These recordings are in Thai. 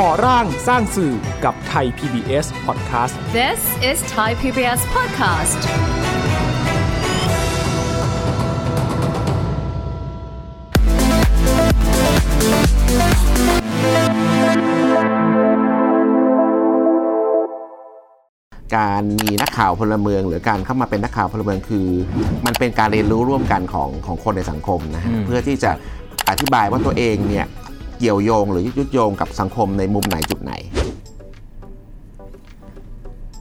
ก่อร่างสร้างสื่อกับไทย PBS Podcast This is Thai PBS Podcast การมีนักข่าวพลเมือง หรือการเข้ามาเป็นนักข่าวพลเมืองคือ มันเป็นการเรียนรู้ร่วมกันของของคนในสังคมนะฮะอืมเพื่อที่จะอธิบายว่าตัวเองเนี่ย เกี่ยวโยงหรือยุดโยงกับสังคมในมุมไหนจุดไหน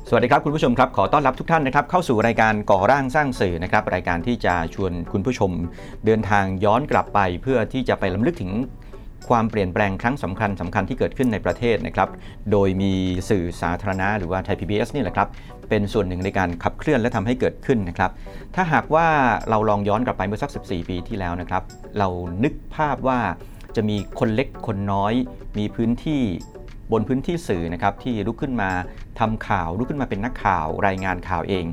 สวัสดีครับคุณผู้ชมครับ ขอต้อนรับทุกท่านนะครับเข้าสู่รายการก่อร่างสร้างสื่อนะครับรายการที่จะชวนคุณผู้ชม เดินทางย้อนกลับไป เพื่อที่จะไปลำลึกถึงความเปลี่ยนแปลงครั้งสำคัญสำคัญที่เกิดขึ้นในประเทศนะครับ โดยมีสื่อสาธารณะหรือว่าไทย PBS นี่แหละครับ เป็นส่วนหนึ่งในการขับเคลื่อนและทำให้เกิดขึ้นนะครับ ถ้าหากว่าเราลองย้อนกลับไปเมื่อสัก 14 ปีที่แล้วนะครับ เรานึกภาพว่า จะมีคนเล็กคนน้อย มีพื้นที่บนพื้นที่สื่อนะครับที่ลุกขึ้นมาทำข่าวลุกขึ้นมาเป็นนักข่าวรายงานข่าวเอง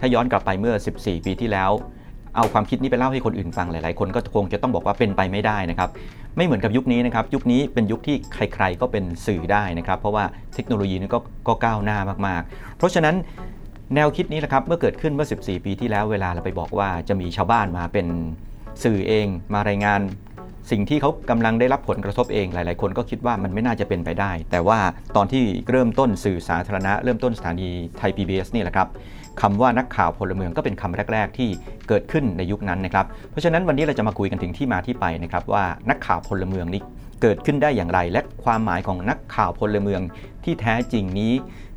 ถ้าย้อนกลับไปเมื่อ 14 ปีที่แล้ว เอาความคิดนี้ไปเล่าให้คนอื่นฟังหลายๆ คนก็คงจะต้องบอกว่าเป็นไปไม่ได้นะครับไม่เหมือนกับยุคนี้นะครับยุคนี้เป็นยุคที่ใครๆก็เป็นสื่อได้นะครับ เพราะว่าเทคโนโลยีนี้ก็ก็ก้าวหน้ามากๆ เพราะฉะนั้นแนวคิดนี้แหละครับเมื่อเกิดขึ้นเมื่อ 14 ปีที่แล้วเวลาเราไปบอกว่าจะมีชาวบ้านมาเป็นสื่อเอง มารายงาน สิ่งที่เขากำลังได้รับผลกระทบเองหลาย ๆ คนก็คิดว่ามันไม่น่าจะเป็นไปได้ แต่ว่าตอนที่เริ่มต้นสื่อสาธารณะ เริ่มต้นสถานีไทย PBS นี่แหละครับคำว่านักข่าวพลเมืองก็เป็นคำแรก ๆ ที่เกิดขึ้นในยุคนั้นนะครับ เพราะฉะนั้นวันนี้เราจะมาคุยกันถึงที่มาที่ไปนะครับว่านักข่าวพลเมืองนี้เกิดขึ้นได้อย่างไร และความหมายของนักข่าวพลเมืองที่แท้จริงนี้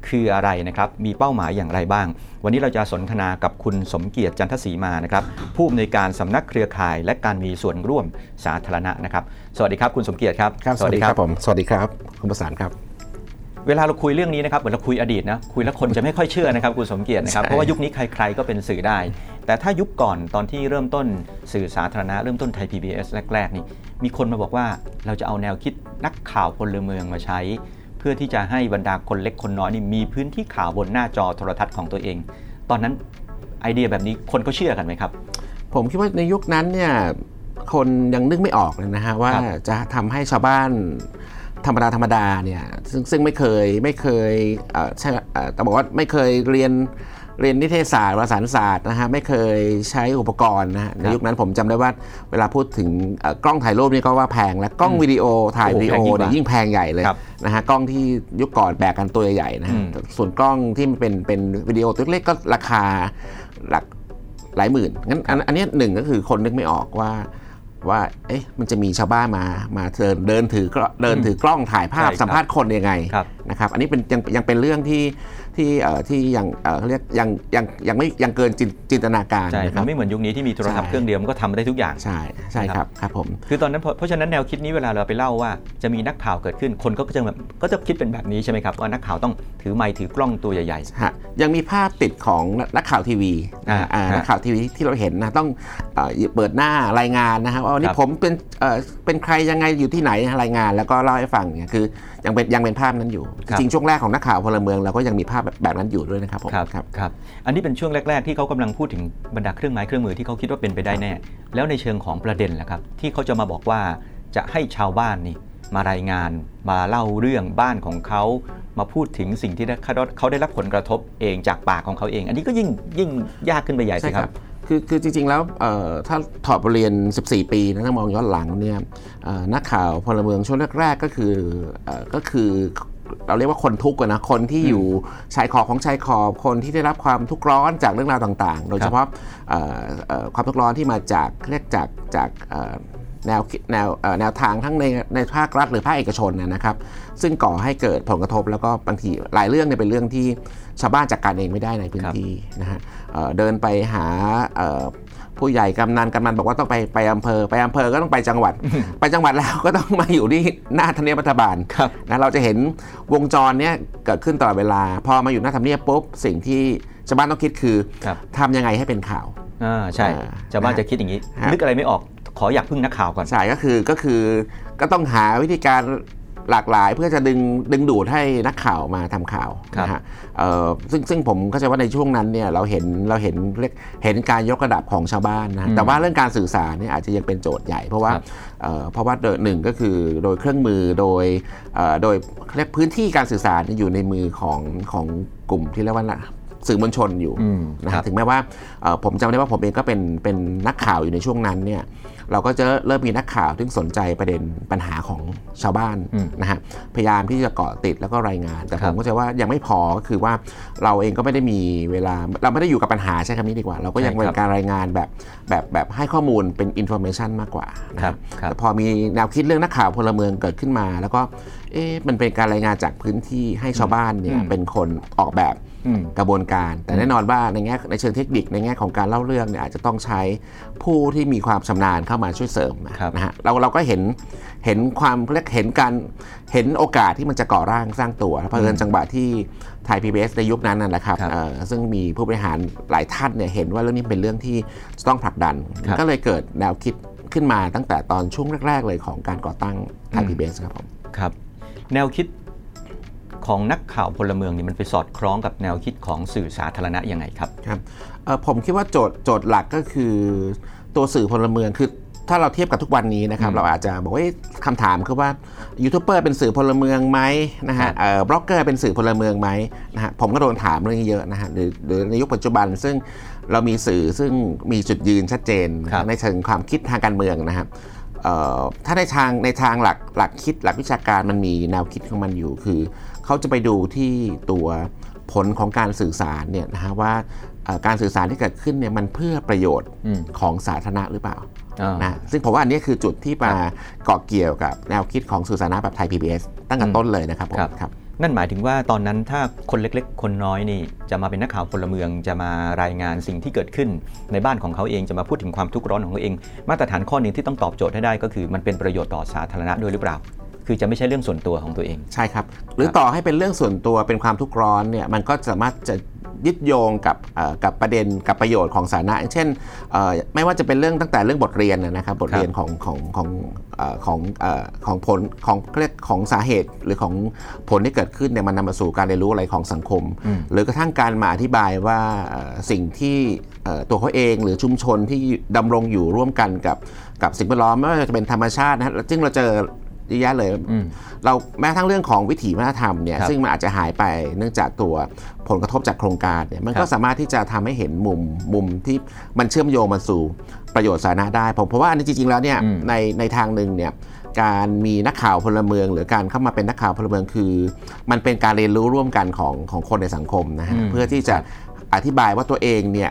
คืออะไรนะครับ มีเป้าหมายอย่างไรบ้าง วันนี้เราจะสนทนากับคุณสมเกียรติจันทศรีมานะครับ ผู้อำนวยการสำนักเครือข่าย และการมีส่วนร่วมสาธารณะนะครับ สวัสดีครับคุณสมเกียรติครับครับ สวัสดีครับผม สวัสดีครับคุณประสานครับ เวลาเราคุยเรื่องนี้นะครับ เหมือนเราคุยอดีตนะ คุยแล้วคนจะไม่ค่อยเชื่อนะครับคุณสมเกียรตินะครับใช่เพราะว่ายุคนี้ใครๆก็เป็นสื่อได้ แต่ถ้ายุคก่อนตอนที่เริ่มต้นสื่อสาธารณะเริ่มต้นไทย PBS แรกๆนี่ มีคนมาบอกว่าเราจะเอาแนวคิดนักข่าวพลเมืองมาใช้ เพื่อที่จะให้บรรดาคนเล็กคนน้อยนี่มีพื้นที่ข่าวบนหน้าจอโทรทัศน์ของตัวเอง ตอนนั้นไอเดียแบบนี้คนก็เชื่อกันไหมครับ ผมคิดว่าในยุคนั้นเนี่ยคนยังนึกไม่ออกเลยนะฮะว่าจะทำให้ชาวบ้าน ธรรมดาธรรมดาเนี่ยซึ่งซึ่งไม่เคยไม่เคยเอ่อใช่เอ่อต้องบอกว่าไม่เคยเรียนเรียนนิเทศศาสตร์วารสารศาสตร์นะฮะไม่เคยใช้อุปกรณ์นะฮะในยุคนั้นผมจำได้ว่าเวลาพูดถึงเอ่อกล้องถ่ายรูปนี่ก็ว่าแพงและกล้องวิดีโอถ่ายโอ้วิดีโอแพงยิ่งกว่าเนี่ยยิ่งแพงใหญ่เลยครับนะฮะกล้องที่ยุคก่อนแบกกันตัวใหญ่ๆนะฮะอืมส่วนกล้องที่มันเป็นเป็นวิดีโอตัวเล็กก็ราคาหลักหลายหมื่นงั้นอันอันเนี้ยหนึ่งก็คือคนนึกไม่ออกว่า ว่าเอ๊ะมันจะมีชาวบ้านมามาเดินเดินถือกล้องเดินถือกล้องถ่ายภาพใช่ครับสัมภาษณ์คนยังไงครับ นะครับ อันนี้เป็นยังยังเป็นเรื่องที่ที่เอ่อที่ยังเอ่อเขาเรียกยังยังยังไม่ยังเกินจินจินตนาการใช่นะคมัรับ นไม่เหมือนยุคนี้ที่มีโทรศัพท์ใช่ เครื่องเดียวมันก็ทำได้ทุกอย่าง ใช่ใช่ครับครับผม คือตอนนั้นเพราะเพราะฉะนั้นแนวคิดนี้เวลาเราไปเล่าว่าจะมีนักข่าวเกิดขึ้นคนก็จะแบบก็จะคิดเป็นแบบนี้ใช่ไหมครับว่านักข่าวต้องถือไมค์ถือกล้องตัวใหญ่ ฮะยังมีภาพติดของนักข่าวทีวีอ่าอ่าฮะนักข่าวทีวีที่เราเห็นนะต้องเอ่อเปิดหน้ารายงานนะครับว่าวันคนี้รับ ผมเป็นเอ่อเป็นใครยังไงอยู่ที่ไหนรายงานแล้วก็เล่าให้ฟังเนี่ยคือยังเป็นยังเป็นภาพนั้นอยู่จริงๆช่วงแรกของนักข่าวพลเมืองเราก็ยังมีภาพแบบแบบนั้นอยู่ด้วยนะครับผมครับครับครับอันนี้เป็นช่วงแรก ๆ ที่เขากำลังพูดถึงบรรดาเครื่องไม้เครื่องมือที่เขาคิดว่าเป็นไปได้แน่ แล้วในเชิงของประเด็นล่ะครับ ที่เขาจะมาบอกว่าจะให้ชาวบ้านนี่มารายงาน มาเล่าเรื่องบ้านของเขามาพูดถึงสิ่งที่ได้เขาเขาได้รับผลกระทบเองจากปากของเขาเอง อันนี้ก็ยิ่งยิ่งยากขึ้นไปใหญ่ใช่สิคครัรับบคือคือจริง ๆ แล้วเอ่อถ้าถอดบทเรียน 14 ปีนะถ้ามองย้อนหลังเนี่ยเอ่อนักข่าวพลเมืองช่วงแรก ๆ ก็คือเอ่อก็คือ เราเรียกว่าคนทุกข์อะนะคนที่อยู่ชายขอบของชายขอบคนที่ได้รับความทุกข์ร้อนจากเรื่องราวต่างๆ โดยเฉพาะเอ่อเอ่อความทุกข์ร้อนที่มาจากเรียกจากจากเอ่อแนวคิดแนวเอ่อแนวทางทั้งในในภาครัฐหรือภาคเอกชนนะนะครับ ซึ่งก่อให้เกิดผลกระทบแล้วก็บางทีหลายเรื่องเนี่ยเป็นเรื่องที่ชาวบ้านจัดการเองไม่ได้ในพื้นครับที่นะฮะเอ่อเดินไปหาเอ่อ ผู้ใหญ่กำนันกำนันบอกว่าต้องไปไปอำเภอไปอำเภอก็ต้องไปจังหวัด ไปจังหวัดแล้วก็ต้องมาอยู่ที่หน้าทำเนียบรัฐบาลครับนะเราจะเห็นวงจรเนี้ยเกิดขึ้นตลอดเวลา พอมาอยู่หน้าทำเนียบปุ๊บสิ่งที่ชาวบ้านต้องคิดคือครับทำยังไงให้เป็นข่าวอ่าใช่อ่าชาวบ้านจะคิดอย่างนี้ฮะนึกอะไรไม่ออกขออยากพึ่งนักข่าวก่อนใช่ก็คือก็คือก็ต้องหาวิธีการ หลากหลายเพื่อจะดึงดึงดูดให้นักข่าวมาทำข่าวครับนะฮะเอ่อซึ่งซึ่งผมก็จะว่าในช่วงนั้นเนี่ยเราเห็นเราเห็นเรียกเห็นการยกระดับของชาวบ้านนะฮะอืมแต่ว่าเรื่องการสื่อสารเนี่ยอาจจะยังเป็นโจทย์ใหญ่ เพราะว่าครับเอ่อเพราะว่าโดยหนึ่งก็คือโดยเครื่องมือโดยเอ่อโดยเรียกพื้นที่การสื่อสารเนี่ยอยู่ในมือของของกลุ่มที่เรียกว่าสื่อมวลชนอยู่อืมนะครัฮะบถึงแม้ว่าเอ่อผมจำได้ว่าผมเองก็เป็นเป็นนักข่าวอยู่ในช่วงนั้นเนี่ย เราก็จะเริ่มมีนักข่าวที่สนใจประเด็นปัญหาของชาวบ้านอืมนะฮะพยายามที่จะเกาะติดแล้วก็รายงาน แต่ครับผมก็จะว่ายังไม่พอก็คือว่าเราเองก็ไม่ได้มีเวลาเราไม่ได้อยู่กับปัญหาใช้คำนี้ดีกว่า เราก็ยังใช่เป็นครับการรายงานแบบแบบแบบให้ข้อมูลเป็น information มากกว่านะครับครับครับแต่พอมีแนวคิดเรื่องนักข่าวพลเมืองเกิดขึ้นมา แล้วก็เอ๊ะมันเป็นการรายงานจากพื้นที่ให้ชาวบ้านเนี่ยอืมเป็นคนออกแบบอืมกระบวนการ แต่แน่นอนว่าในแง่ในเชิงเทคนิคในแง่ของการเล่าเรื่องเนี่ยอาจจะต้องใช้ผู้ที่มีความชำนาญเข้ามาช่วยเสริมนะครับนะฮะเราเราก็เห็นเห็นความเรียกเห็นการเห็นโอกาสที่มันจะก่อร่างสร้างตัวเพราะเอิญจังหวะที่ไทยพีบีในยุคนั้นนั่นแหละครับครับเอ่อซึ่งมีผู้บริหารหลายท่านเนี่ยเห็นว่าเรื่องนี้เป็นเรื่องที่จะต้องผลักดันครับก็เลยเกิดแนวคิดขึ้นมาตั้งแต่ตอนช่วงแรก ๆ เลยของการก่อตั้งไทยอืมพีบีครับผมครับ แนวคิดของนักข่าวพลเมืองนี่มันไปสอดคล้องกับแนวคิดของสื่อสาธารณะยังไงครับครับเอ่อผมคิดว่าโจทย์โจทย์หลักก็คือตัวสื่อพลเมืองคือ ถ้าเราเทียบกับทุกวันนี้นะครับอืมเราอาจจะบอกว่าเอ๊ะคำถามคือว่ายูทูบเบอร์เป็นสื่อพลเมืองไหมนะครัฮะบเอ่อบล็อกเกอร์เป็นสื่อพลเมืองไหมนะฮะผมก็โดนถามเรื่องนี้เยอะนะฮะหรือหรือในยุคปัจจุบันซึ่งเรามีสื่อซึ่งมีจุดยืนชัดเจนครับในเชิงความคิดทางการเมืองนะครับเอ่อถ้าในทางในทางหลักหลักคิดหลักวิชาการมันมีแนวคิดของมันอยู่คือ เขาจะไปดูที่ตัวผลของการสื่อสารเนี่ยนะฮะว่าเอ่อ การสื่อสารที่เกิดขึ้นเนี่ยมันเพื่อประโยชน์อืมของสาธารณะหรือเปล่าอ่านะซึ่งผมว่าอันนี้คือจุดที่มาเกาะเกี่ยวกับแนวคิดของสื่อสาธารณะแบบไทย PBS ตั้งแต่อืมต้นเลยนะครับผมครับครับนั่นหมายถึงว่าตอนนั้นถ้าคนเล็กๆ คนน้อยนี่จะมาเป็นนักข่าวพลเมืองจะมารายงานสิ่งที่เกิดขึ้น ในบ้านของเขาเองจะมาพูดถึงความทุกข์ร้อนของเขาเอง มาตรฐานข้อหนึ่งที่ต้องตอบโจทย์ให้ได้ก็คือมันเป็นประโยชน์ต่อสาธารณะด้วยหรือเปล่า คือจะไม่ใช่เรื่องส่วนตัวของตัวเอง ใช่ครับ หรือต่อให้เป็นเรื่องส่วนตัวเป็นความทุกข์ร้อนเนี่ยมันก็สามารถจะยึดโยงกับเอ่อกับประเด็นกับประโยชน์ของสาธารณะอย่างเช่นเอ่อไม่ว่าจะเป็นเรื่องตั้งแต่เรื่องบทเรียนนะนะครับบทเรียนของของของเอ่อของเอ่อของผลของเขาเรียกของสาเหตุหรือของผลที่เกิดขึ้นเนี่ยมันนำมาสู่การเรียนรู้อะไรของสังคมอืมหรือกระทั่งการมาอธิบายว่าเอ่อสิ่งที่เอ่อตัวเขาเองหรือชุมชนที่ดำรงอยู่ร่วมกันกับกับสิ่งแวดล้อมไม่ว่าจะเป็นธรรมชาตินะฮะซึ่งเราเจอ เยอะแยะเลยอืมเราแม้กระทั้งเรื่องของวิถีวัฒนธรรมเนี่ยครับซึ่งมันอาจจะหายไปเนื่องจากตัวผลกระทบจากโครงการเนี่ยมันครัก็บสามารถที่จะทำให้เห็นมุมมุมที่มันเชื่อมโยงมาสู่ประโยชน์สาธารณะได้ผมเพราะว่าอันนี้จริงๆแล้วเนี่ยอืมในในทางหนึ่งเนี่ยการมีนักข่าวพลเมือง หรือการเข้ามาเป็นนักข่าวพลเมืองคือ มันเป็นการเรียนรู้ร่วมกันของของคนในสังคมนะฮะอืมเพื่อที่จะอธิบายว่าตัวเองเนี่ย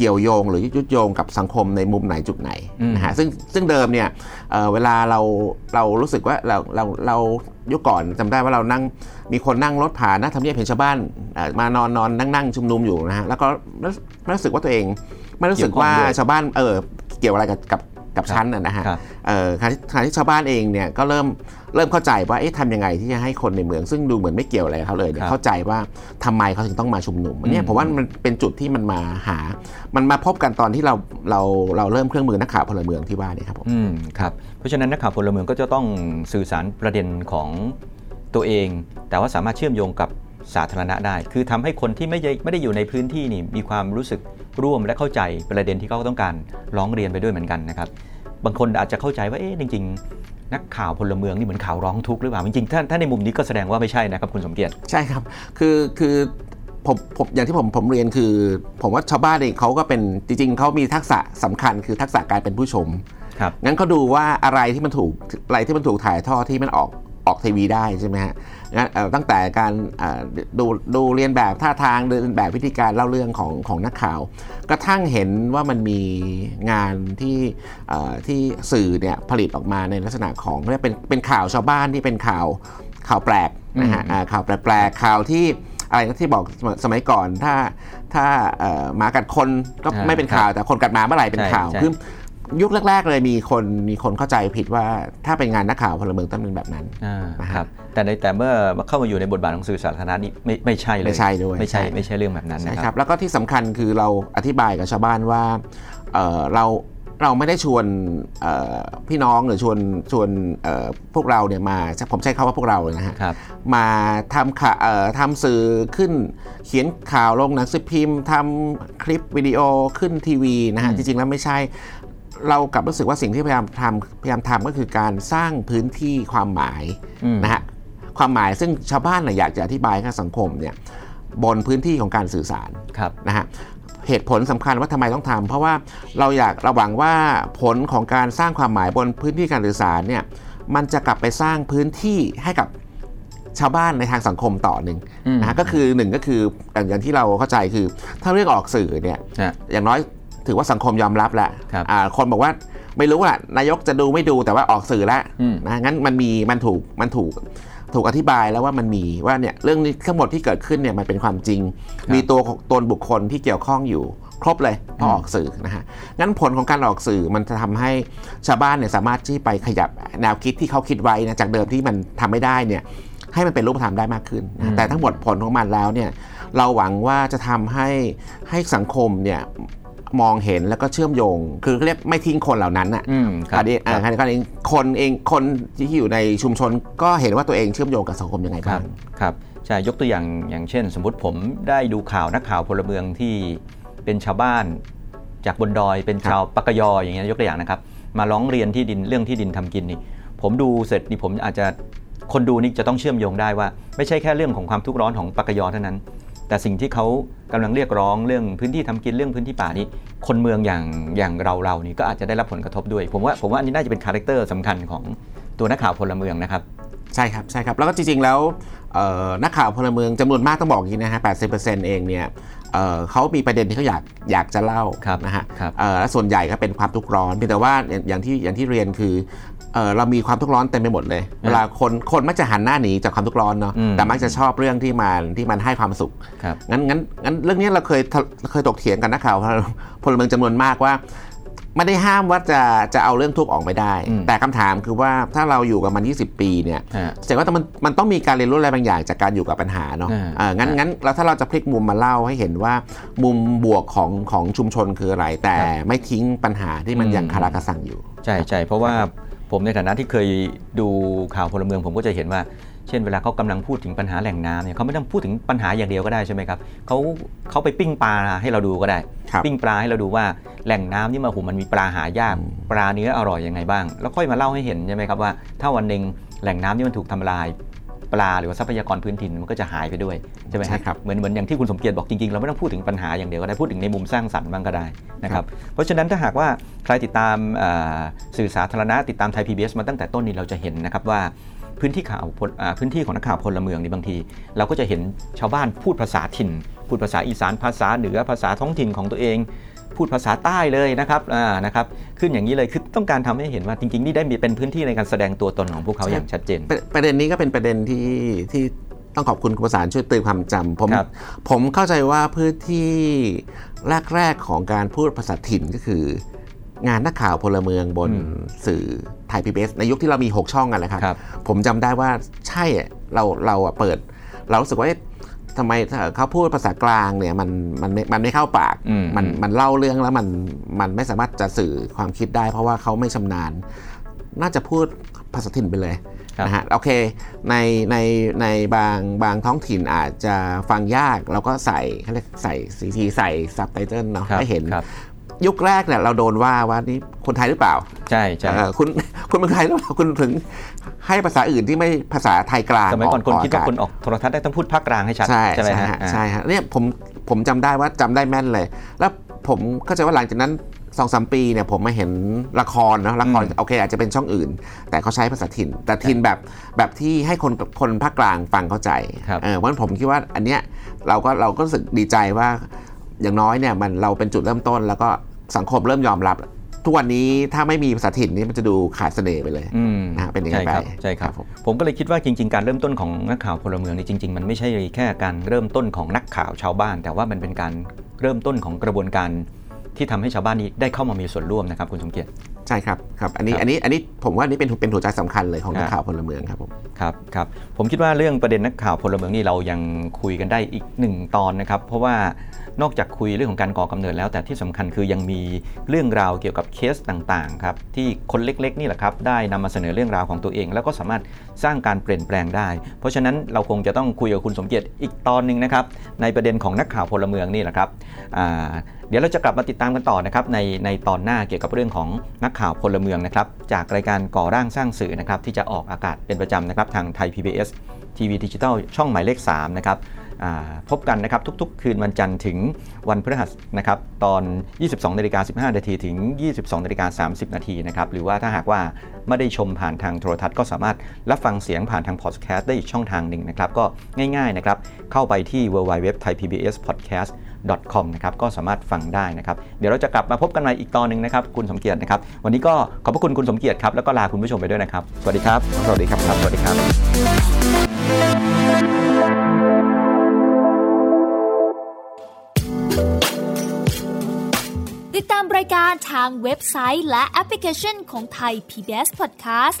เกี่ยวโยง หรือยุดโยงกับสังคมในมุมไหนจุดไหนอืมนะฮะซึ่งซึ่งเดิมเนี่ยเอ่อเวลาเราเรารู้สึกว่าเราเราเรายุคก่อนจำได้ว่าเรานั่งมีคนนั่งรถผ่านหน้าทำเนียบเห็นชาวบ้านเอ่อมานอนนอนนั่งนั่งชุมนุมอยู่นะฮะแล้วก็รู้ไม่รู้สึกว่าตัวเองไม่รู้สึกว่าเกี่ยวข้องด้วยชาวบ้านเออเกี่ยวอะไรกับกับ กับชั้นนะนะฮะครับเอ่อขณะที่ขณะที่ชาวบ้านเองเนี่ยก็เริ่มเริ่มเข้าใจว่าเอ๊ะทำยังไงที่จะให้คนในเมืองซึ่งดูเหมือนไม่เกี่ยวอะไรกับเขาเลยเนี่ยครับเข้าใจว่าทำไมเขาถึงต้องมาชุมนุมอันเนี้อืยมผมว่ามันเป็นจุดที่มันมาหา มันมาพบกันตอนที่เราเราเราเริ่มเครื่องมือนักข่าวพลเมืองที่ว่านี่ครับผมอืมครับเพราะฉะนั้นนักข่าวพลเมืองก็จะต้องสื่อสารประเด็นของตัวเอง แต่ว่าสามารถเชื่อมโยงกับ สาธารณะได้ คือทำให้คนที่ไม่ได้ไม่ได้อยู่ในพื้นที่นี่มีความรู้สึกร่วมและเข้าใจประเด็นที่เขาต้องการร้องเรียนไปด้วยเหมือนกันนะครับ บางคนอาจจะเข้าใจว่าเอ๊ะจริง ๆ นักข่าวพลเมืองนี่เหมือนข่าวร้องทุกข์หรือเปล่าจริงๆถ้าถ้าในมุมนี้ก็แสดงว่าไม่ใช่นะครับคุณสมเกียรติใช่ครับ คือคือผมผมอย่างที่ผมผมเรียนคือ ผมว่าชาวบ้านเองเขาก็เป็นจริง ๆเขามีทักษะสำคัญ คือทักษะการเป็นผู้ชมครับงั้นเขาดูว่าอะไรที่มันถูกอะไรที่มันถูกถ่ายทอดที่มันออก ออกทีวีได้ใช่ไหมฮะงั้นเอ่อตั้งแต่การเอ่อดูดูเรียนแบบท่าทางเรียนแบบวิธีการเล่าเรื่องของของนักข่าว กระทั่งเห็นว่ามันมีงานที่เอ่อที่สื่อเนี่ยผลิตออกมาในลักษณะของเรียกเป็นเป็นข่าวชาวบ้านที่เป็นข่าวข่าวแปลกนะฮะอืมอ่าข่าวแปลกๆข่าวที่อะไรนะที่บอกสมัยก่อนถ้าถ้าเอ่อหมากัดคนก็อ่าไม่เป็นข่าวแต่คนกัดหมาเมื่อไหร่เป็นใช่ข่าวใช่คือ ยุคแรก ๆ เลยมีคนมีคนเข้าใจผิดว่าถ้าเป็นงานนักข่าวพลเมืองต้องเป็นแบบนั้นอ่านะฮะครับแต่ในแต่เมื่อเข้ามาอยู่ในบทบาทของสื่อสาธารณะนี่ไม่ไม่ใช่เลยไม่ใช่ด้วยไม่ใช่ใช่ไม่ใช่เรื่องแบบนั้นใช่นะคครัรับบแล้วก็ที่สำคัญคือเราอธิบายกับชาวบ้านว่าเอ่อเราเราไม่ได้ชวนเอ่อพี่น้องหรือชวนชวนเอ่อพวกเราเนี่ยมาผมใช้คำว่าพวกเราเลยนะฮะครับมาทำข่าเอ่อทำสื่อขึ้นเขียนข่าวลงหนังสือพิมพ์ทำคลิปวิดีโอขึ้นทีวีนะฮะอืมจริงๆแล้วไม่ใช่ เรากลับรู้สึกว่าสิ่งที่พยายามทำพยายามทำก็คือการสร้างพื้นที่ความหมายอืมนะฮะความหมายซึ่งชาวบ้านน่ะอยากจะอธิบายให้สังคมเนี่ยบนพื้นที่ของการสื่อสารครับนะฮะเหตุผลสำคัญว่าทำไมต้องทำเพราะว่าเราอยากระหวังว่าผลของการสร้างความหมายบนพื้นที่การสื่อสารเนี่ยมันจะกลับไปสร้างพื้นที่ให้กับชาวบ้านในทางสังคมต่อหนึ่งอืมนะฮะก็คือหนึ่งก็คืออย่างอย่างที่เราเข้าใจคือถ้าเรื่องออกสื่อเนี่ยฮะอย่างน้อย ถือว่าสังคมยอมรับแล้วครับอ่าคนบอกว่าไม่รู้ว่านายกจะดูไม่ดูแต่ว่าออกสื่อแล้วอืมนะงั้นมันมีมันถูกมันถูกถูกอธิบายแล้วว่ามันมีว่าเนี่ยเรื่องนี้ทั้งหมดที่เกิดขึ้นเนี่ยมันเป็นความจริง มีตัวตนบุคคลที่เกี่ยวข้องอยู่ ครบเลยพอออกสื่อนะฮะงั้นผลของการออกสื่อมันจะทำให้ชาวบ้านเนี่ยสามารถที่ไปขยับแนวคิดที่เขาคิดไว้นะจากเดิมที่มันทำไม่ได้เนี่ยให้มันเป็นรูปธรรมได้มากขึ้นนะอืมแต่ทั้งหมดผลของมันแล้วเนี่ยเราหวังว่าจะทำให้ให้สังคมเนี่ย มองเห็นแล้วก็เชื่อมโยง คือเรียกไม่ทิ้งคนเหล่านั้นน่ะอืมคครับราวนี้อ่าคราวนี้คราวนี้คนเองคนที่อยู่ในชุมชนก็เห็นว่าตัวเองเชื่อมโยงกับสังคมยังไงครับ้าบงครับใช่ยกตัวอย่างอย่างเช่น สมมติผมได้ดูข่าวนักข่าวพลเมืองที่เป็นชาวบ้านจากบนดอยเป็นครับชาวปากกยออย่างเงี้ยยกตัวอย่างนะครับ มาร้องเรียนที่ดินเรื่องที่ดินทำกินนี่ ผมดูเสร็จนี่ผมอาจจะคนดูนี่จะต้องเชื่อมโยงได้ว่า ไม่ใช่แค่เรื่องของความทุกข์ร้อนของปากกยอเท่านั้น แต่สิ่งที่เขากำลังเรียกร้องเรื่องพื้นที่ทำกินเรื่องพื้นที่ป่านี้ คนเมืองอย่างอย่างเราเรานี่ก็อาจจะได้รับผลกระทบด้วย ผมว่าผมว่าอันนี้น่าจะเป็น character สำคัญของตัวนักข่าวพลเมืองนะครับใช่ครับใช่ครับแล้วก็จริงๆแล้วนักข่าวพลเมืองจำนวนมากต้องบอกอย่างนี้นะฮะ80%เองเนี่ย เอ่อเขามีประเด็นที่เขาอยากอยากจะเล่าครับนะฮะครับเอ่อและส่วนใหญ่ก็เป็นความทุกข์ร้อนเพียงแต่ว่าอย่างอย่างที่อย่างที่เรียนคือเอ่อเรามีความทุกข์ร้อนเต็มไปหมดเลย เวลาคนคนมักจะหันหน้าหนีจากความทุกข์ร้อนเนาะอืมแต่มักจะชอบเรื่องที่มันที่มันให้ความสุขครับงั้นงั้นงั้นเรื่องนี้เราเคยทะเคยตกเถียงกันนักข่าวพลเมืองจำนวนมากว่า ไม่ได้ห้ามว่าจะจะเอาเรื่องทุกข์ออกไม่ได้อืมแต่คำถามคือว่าถ้าเราอยู่กับมัน 20 ปีเนี่ยฮะแสดงว่ามันมันต้องมีการเรียนรู้อะไรบางอย่างจากการอยู่กับปัญหาเนาะอ่าอ่างั้นงั้นแล้วถ้าเราจะพลิกมุมมาเล่าให้เห็นว่ามุมบวกของของชุมชนคืออะไร แต่ไม่ทิ้งปัญหาที่มันอืมยังคาราคาซังอยู่ ใช่ใช่เพราะว่าผมในฐานะที่เคยดูข่าวพลเมืองผมก็จะเห็นว่า เช่นเวลาเขากำลังพูดถึงปัญหาแหล่งน้ำเนี่ยเขาไม่ต้องพูดถึงปัญหาอย่างเดียวก็ได้ใช่ไหมครับเขาเขาไปปิ้งปลาให้เราดูก็ได้ครับปิ้งปลาให้เราดูว่าแหล่งน้ำนี่มาหูมันมีปลาหายากปลาเนื้ออร่อยยังไงบ้าง แล้วค่อยมาเล่าให้เห็นใช่ไหมครับว่า ถ้าวันหนึ่งแหล่งน้ำนี่มันถูกทำลายปลาหรือว่าทรัพยากรพื้นถิ่นมันก็จะหายไปด้วยใช่ไหมใช่ครับเหมือนเหมือนอย่างที่คุณสมเกียรติบอกจริงๆ เราไม่ต้องพูดถึงปัญหาอย่างเดียวก็ได้พูดถึงในมุมสร้างสรรค์บ้างก็ได้นะครับเพราะฉะนั้นถ้าหากว่าใครติดตามเอ่อสื่อสาธารณะติดตามไทย PBS มาตั้งแต่ต้นนี้เราจะเห็นนะครับว่า พื้นที่ข่าวพลอ่าพื้นที่ของนักข่าวพลเมืองนี่บางที เราก็จะเห็นชาวบ้านพูดภาษาถิ่น พูดภาษาอีสานภาษาเหนือภาษาท้องถิ่นของตัวเอง พูดภาษาใต้เลยนะครับอ่านะครับขึ้นอย่างนี้เลยคือต้องการทำให้เห็นว่าจริงๆนี่ได้มีเป็นพื้นที่ในการแสดงตัวตนของพวกเขาอย่างชัดเจน ประประเด็นนี้ก็เป็นประเด็นที่ที่ต้องขอบคุณคุณประสานช่วยเตือนความจำผมครับผมเข้าใจว่าพื้นที่แรกๆของการพูดภาษาถิ่นก็คือ งานนักข่าวพลเมืองบนอืมสื่อไทยพีบีในยุคที่เรามี 6 ช่องกันแหละครับครับผมจำได้ว่าใช่อะเราเราอะเปิด เรารู้สึกว่าเอ๊ะทำไมถ้าเขาพูดภาษากลางเนี่ยมันมันไม่มันไม่เข้าปากอืมมันมันเล่าเรื่องแล้วมันมันไม่สามารถจะสื่อความคิดได้ เพราะว่าเขาไม่ชำนาญ น่าจะพูดภาษาถิ่นไปเลยครับนะฮะโอเคในในในบางบางท้องถิ่นอาจจะฟังยากเราก็ใส่เขาเรียกใส่ซีทีใส่ซับไตเติลเนาะครับให้เห็นครับ ยุคแรกเนี่ยเราโดนว่าว่านี่คนไทยหรือเปล่า ใช่ใช่เอ่อคุณคุณเป็นไทยหรือเปล่าคุณถึงให้ภาษาอื่นที่ไม่ภาษาไทยกลางสมัยก่อนคนคิดว่าอคนออกโทรทัศน์ได้ต้องพูดภาคกลางให้ชัดใช่ใช่ไหมใช่ฮะฮะอ่าใช่ฮะเนี่ยผมผมจำได้ว่าจำได้แม่นเลย แล้วผมเข้าใจว่าหลังจากนั้นสองสามปีเนี่ยผมมาเห็นละครเนาะละครอืมโอเคอาจจะเป็นช่องอื่น แต่เขาใช้ภาษาถิ่น แต่ถิ่นแบบแบบที่ให้คนคนภาคกลางฟังเข้าใจครับเออเพราะฉะนั้นผมคิดว่าอันเนี้ยเราก็เราก็รู้สึกดีใจว่าอย่างน้อยเนี่ยมันเราเป็นจุดเริ่มต้นแล้วก็ สังคมเริ่มยอมรับ ทุกวันนี้ถ้าไม่มีภาษาถิ่นนี่มันจะดูขาดเสน่ห์ไปเลยอืมนะฮะเป็นอย่างนั้ใช่นครับไปใช่ครับครับผมผมก็เลยคิดว่าจริง ๆ การเริ่มต้นของนักข่าวพลเมืองนี่จริง ๆ มันไม่ใช่แค่การเริ่มต้นของนักข่าวชาวบ้าน แต่ว่ามันเป็นการเริ่มต้นของกระบวนการที่ทำให้ชาวบ้านนี้ได้เข้ามามีส่วนร่วมนะครับคุณสมเกียรติ ใช่ครับครับอันนี้ครับอันนี้อันนี้ผมว่าอันนี้เป็นเป็นหัวใจสำคัญเลยของนักอ่าข่าวพลเมืองครับผมครับครับผมคิดว่าเรื่องประเด็นนักข่าวพลเมืองนี่เรายังคุยกันได้อีกหนึ่งตอนนะครับ เพราะว่านอกจากคุยเรื่องของการก่อกำเนิดแล้ว แต่ที่สำคัญคือยังมีเรื่องราวเกี่ยวกับเคสต่างๆครับที่คนเล็กๆนี่แหละครับได้นำมาเสนอเรื่องราวของตัวเอง แล้วก็สามารถสร้างการเปลี่ยนแปลงได้ เพราะฉะนั้นเราคงจะต้องคุยกับคุณสมเกียรติอีกตอนหนึ่งนะครับในประเด็นของนักข่าวพลเมืองนี่แหละครับอ่า เดี๋ยวเราจะกลับมาติดตามกันต่อนะครับในในตอนหน้าเกี่ยวกับเรื่องของนักข่าวพลเมืองนะครับจากรายการก่อร่างสร้างสื่อนะครับที่จะออกอากาศเป็นประจำนะครับทางไทย PBS ทีวีดิจิทัลช่องหมายเลข3นะครับพบกันนะครับทุกๆ คืนวันจันทร์ถึงวันพฤหัสนะครับตอน 22นาฬิกา15นาทีถึง 22นาฬิกา30นาทีนะครับหรือว่าถ้าหากว่าไม่ได้ชมผ่านทางโทรทัศน์ก็สามารถรับฟังเสียงผ่านทางพอดแคสต์ได้อีกช่องทางหนึ่งนะครับก็ง่ายๆนะครับเข้าไปที่ www thai pbs podcast com นะครับก็สามารถฟังได้นะครับ เดี๋ยวเราจะกลับมาพบกันใหม่อีกตอนหนึ่งนะครับ คุณสมเกียรตินะครับ วันนี้ก็ขอบพระคุณคุณสมเกียรติครับแล้วก็ลาคุณผู้ชมไปด้วยนะครับ สวัสดีครับ สวัสดีครับสวัสดีครับติดตามรายการทางเว็บไซต์และแอปพลิเคชันของไทย PBS Podcast